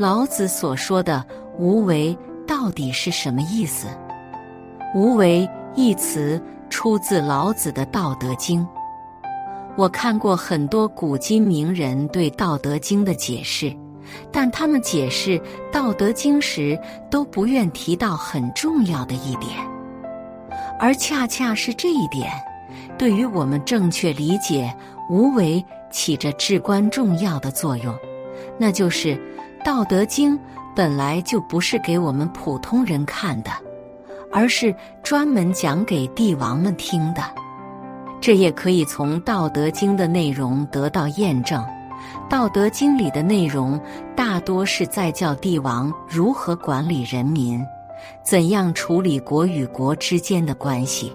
老子所说的“无为”到底是什么意思？“无为”一词出自老子的《道德经》。我看过很多古今名人对《道德经》的解释，但他们解释《道德经》时都不愿提到很重要的一点，而恰恰是这一点，对于我们正确理解“无为”起着至关重要的作用，那就是。《道德经》本来就不是给我们普通人看的，而是专门讲给帝王们听的。这也可以从《道德经》的内容得到验证。《道德经》里的内容大多是在教帝王如何管理人民，怎样处理国与国之间的关系。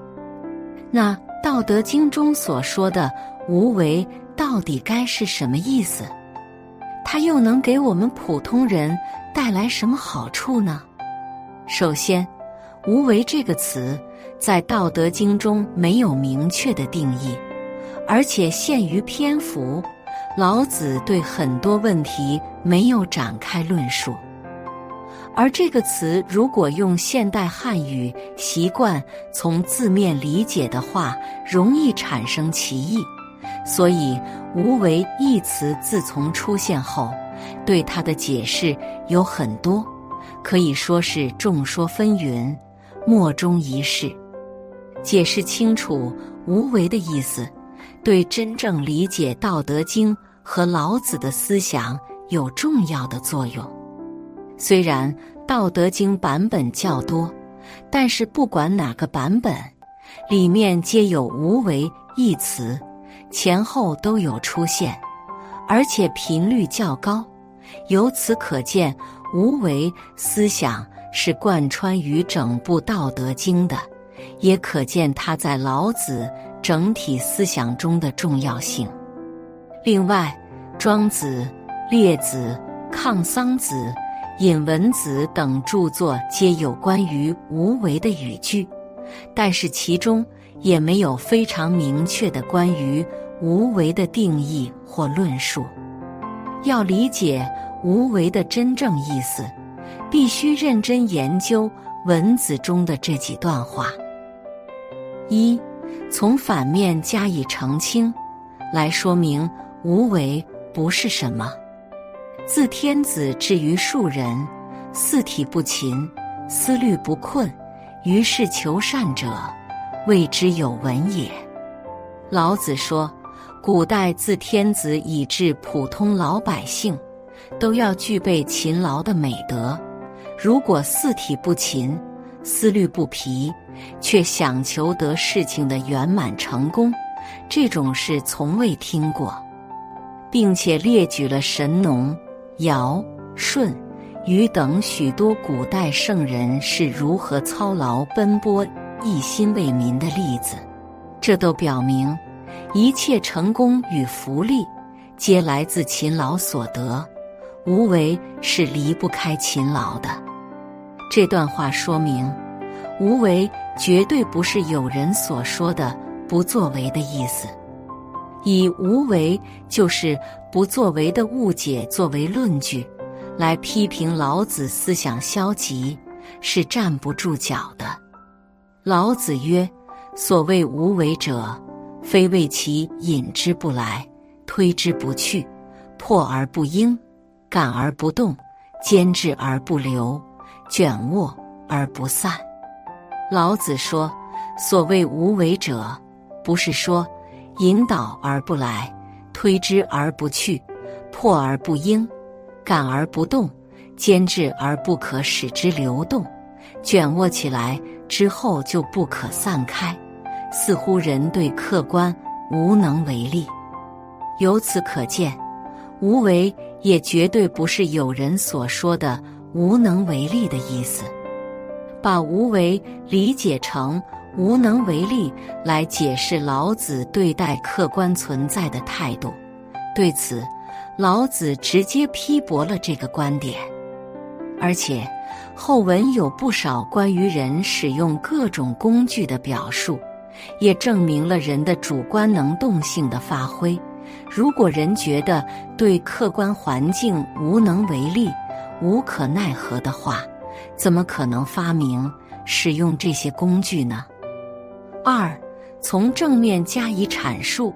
那《道德经》中所说的“无为”到底该是什么意思？它又能给我们普通人带来什么好处呢？首先，“无为”这个词在《道德经》中没有明确的定义，而且限于篇幅，老子对很多问题没有展开论述。而这个词如果用现代汉语习惯从字面理解的话，容易产生歧义。所以，“无为”一词自从出现后，对它的解释有很多，可以说是众说纷纭，莫衷一是。解释清楚“无为”的意思，对真正理解《道德经》和老子的思想有重要的作用。虽然《道德经》版本较多，但是不管哪个版本，里面皆有“无为”一词。前后都有出现，而且频率较高，由此可见，无为思想是贯穿于整部《道德经》的，也可见它在老子整体思想中的重要性。另外，庄子、列子、抗桑子、尹文子等著作皆有关于无为的语句，但是其中也没有非常明确的关于。无为的定义或论述，要理解无为的真正意思，必须认真研究文字中的这几段话。一，从反面加以澄清，来说明无为不是什么。自天子至于庶人，四体不勤，思虑不困，于是求善者，谓之有闻也。老子说。古代自天子以至普通老百姓，都要具备勤劳的美德。如果四体不勤，思虑不疲，却想求得事情的圆满成功，这种事从未听过，并且列举了神农、尧、舜、禹等许多古代圣人是如何操劳奔波、一心为民的例子，这都表明。一切成功与福利，皆来自勤劳所得。无为是离不开勤劳的。这段话说明，无为绝对不是有人所说的不作为的意思。以无为就是不作为的误解作为论据，来批评老子思想消极，是站不住脚的。老子曰：“所谓无为者。”非为其引之不来，推之不去，破而不应，感而不动，坚制而不留，卷握而不散。老子说：“所谓无为者，不是说引导而不来，推之而不去，破而不应，感而不动，坚制而不可使之流动，卷握起来之后就不可散开。”似乎人对客观无能为力，由此可见，无为也绝对不是有人所说的无能为力的意思。把无为理解成无能为力来解释老子对待客观存在的态度，对此，老子直接批驳了这个观点。而且，后文有不少关于人使用各种工具的表述。也证明了人的主观能动性的发挥。如果人觉得对客观环境无能为力，无可奈何的话，怎么可能发明使用这些工具呢？二，从正面加以阐述，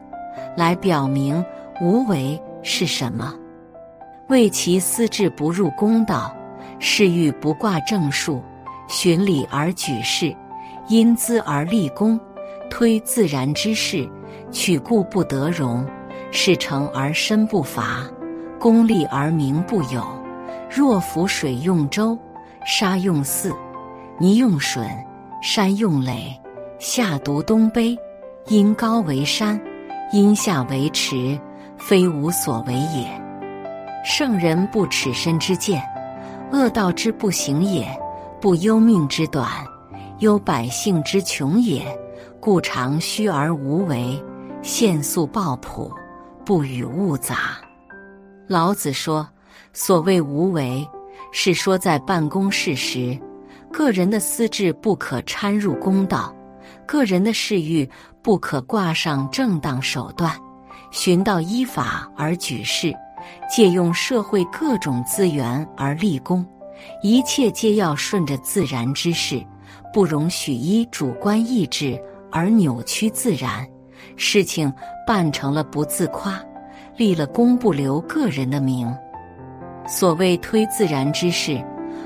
来表明无为是什么。为其私志不入公道，是欲不挂正数，循理而举事，因资而立功，推自然之势，取故不得容，事成而身不伐，功利而名不有。若浮水用舟，沙用泗，泥用笋，山用垒，下独东卑，因高为山，因下为池，非无所为也。圣人不耻身之见，恶道之不行也；不忧命之短，忧百姓之穷也。故常虚而无为，限速抱朴，不与物杂。老子说：“所谓无为，是说在办公室时，个人的私志不可掺入公道，个人的事欲不可挂上正当手段，寻到依法而举事。”借用社会各种资源而立功，一切皆要顺着自然之势，不容许依主观意志而扭曲自然。事情办成了不自夸，立了功不留个人的名。所谓推自然之事，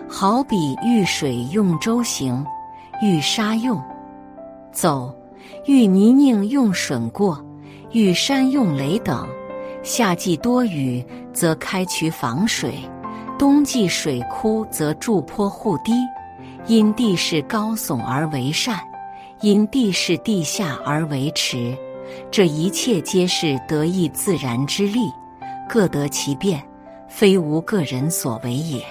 好比遇水用舟行，遇沙用走，遇泥泞用笋过，遇山用雷等。夏季多雨，则开渠防水；冬季水枯，则筑坡护堤。因地势高耸而为善，因地势地下而为持。这一切皆是得意自然之力，各得其便，非无个人所为也。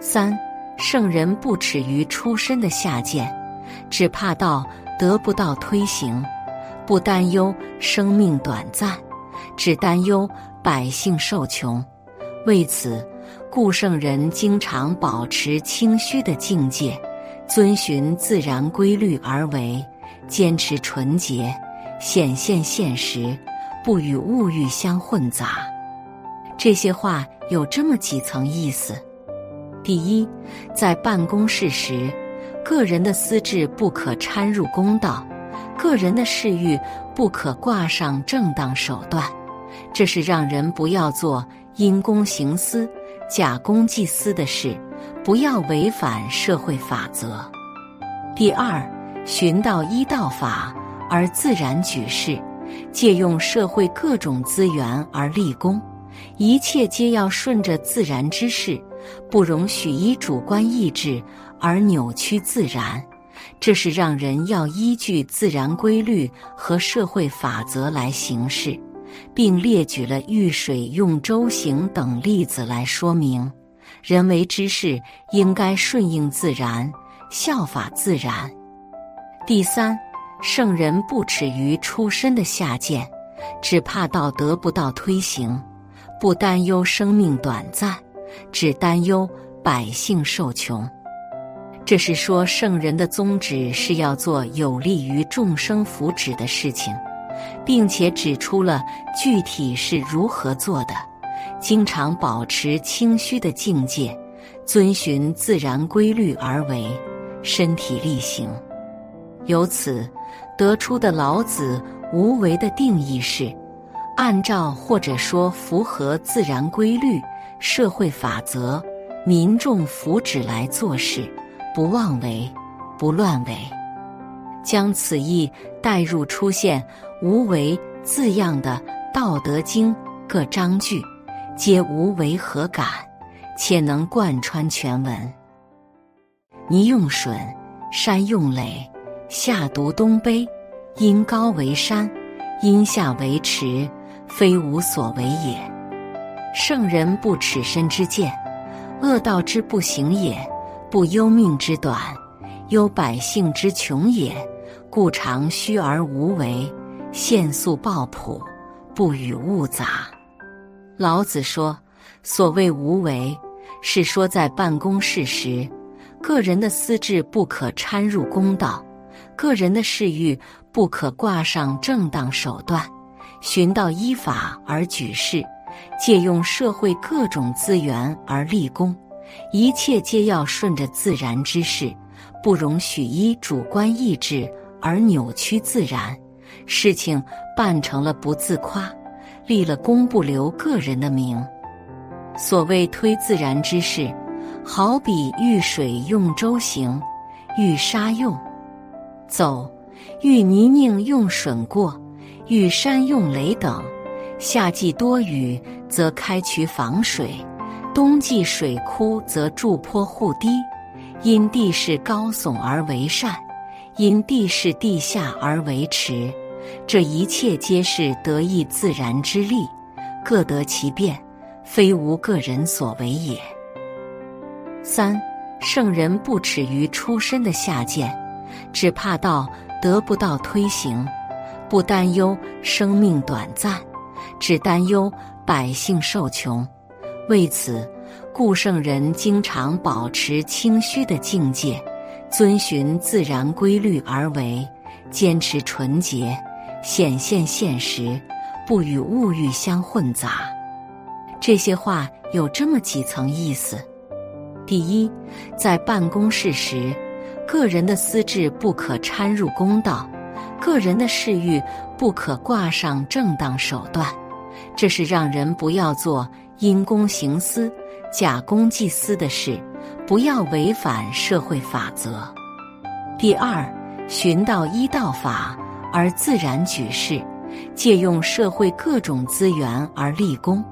三圣人不耻于出身的下贱，只怕道得不到推行，不担忧生命短暂。只担忧百姓受穷，为此，故圣人经常保持清虚的境界，遵循自然规律而为，坚持纯洁，显现现实，不与物欲相混杂。这些话有这么几层意思：第一，在办公室时，个人的私志不可掺入公道，个人的事欲不可挂上正当手段。这是让人不要做因公行私、假公济私的事，不要违反社会法则。第二，寻道依道法而自然举事，借用社会各种资源而立功，一切皆要顺着自然之势，不容许依主观意志而扭曲自然。这是让人要依据自然规律和社会法则来行事。并列举了遇水用舟行等例子来说明，人为之事应该顺应自然，效法自然。第三，圣人不耻于出身的下贱，只怕道得不到推行，不担忧生命短暂，只担忧百姓受穷。这是说圣人的宗旨是要做有利于众生福祉的事情。并且指出了具体是如何做的，经常保持清虚的境界，遵循自然规律而为，身体力行。由此得出的老子无为的定义是：按照或者说符合自然规律、社会法则、民众福祉来做事，不妄为，不乱为。将此意带入出现“无为”字样的《道德经》各章句，皆无为何感，且能贯穿全文。泥用笋，山用垒，下独东碑，因高为山，因下为池，非无所为也。圣人不耻身之见，恶道之不行也；不忧命之短，忧百姓之穷也。故常虚而无为，限速抱朴，不与物杂。老子说：“所谓无为，是说在办公室时，个人的私志不可掺入公道，个人的事欲不可挂上正当手段，寻到依法而举事，借用社会各种资源而立功，一切皆要顺着自然之势，不容许依主观意志而扭曲自然。事情办成了不自夸，立了功不留个人的名。所谓推自然之势，好比遇水用舟行，遇沙用走，遇泥泞用笋过，遇山用雷等。夏季多雨，则开渠防水；冬季水枯，则筑坡护堤。因地势高耸而为善，因地势地下而为池。这一切皆是得意自然之力，各得其便，非无个人所为也。三圣人不耻于出身的下贱，只怕道得不到推行，不担忧生命短暂。只担忧百姓受穷，为此，故圣人经常保持清虚的境界，遵循自然规律而为，坚持纯洁，显现现实，不与物欲相混杂。这些话有这么几层意思：第一，在办公室时，个人的私志不可掺入公道，个人的事欲不可挂上正当手段。这是让人不要做因公行私、假公济私的事，不要违反社会法则。第二，寻道依道法而自然举事，借用社会各种资源而立功，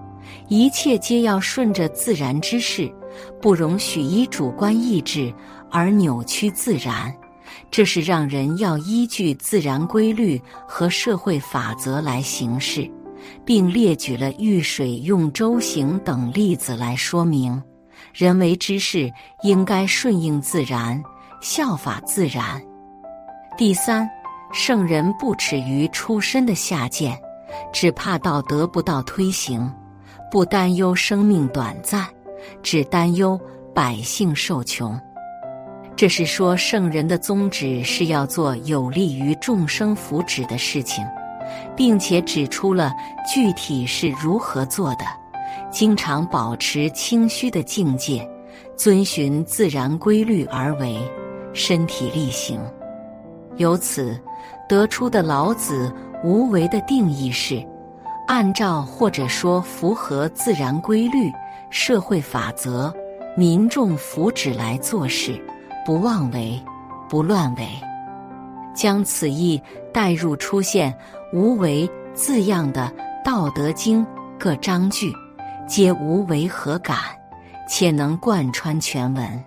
一切皆要顺着自然之势，不容许依主观意志而扭曲自然。这是让人要依据自然规律和社会法则来行事。并列举了遇水用舟行等例子来说明，人为之事应该顺应自然，效法自然。第三，圣人不耻于出身的下贱，只怕道得不到推行，不担忧生命短暂，只担忧百姓受穷。这是说圣人的宗旨是要做有利于众生福祉的事情。并且指出了具体是如何做的，经常保持清虚的境界，遵循自然规律而为，身体力行。由此得出的老子无为的定义是：按照或者说符合自然规律、社会法则、民众福祉来做事，不妄为，不乱为。将此意带入出现“无为”字样的《道德经》各章句，皆无为和感，且能贯穿全文。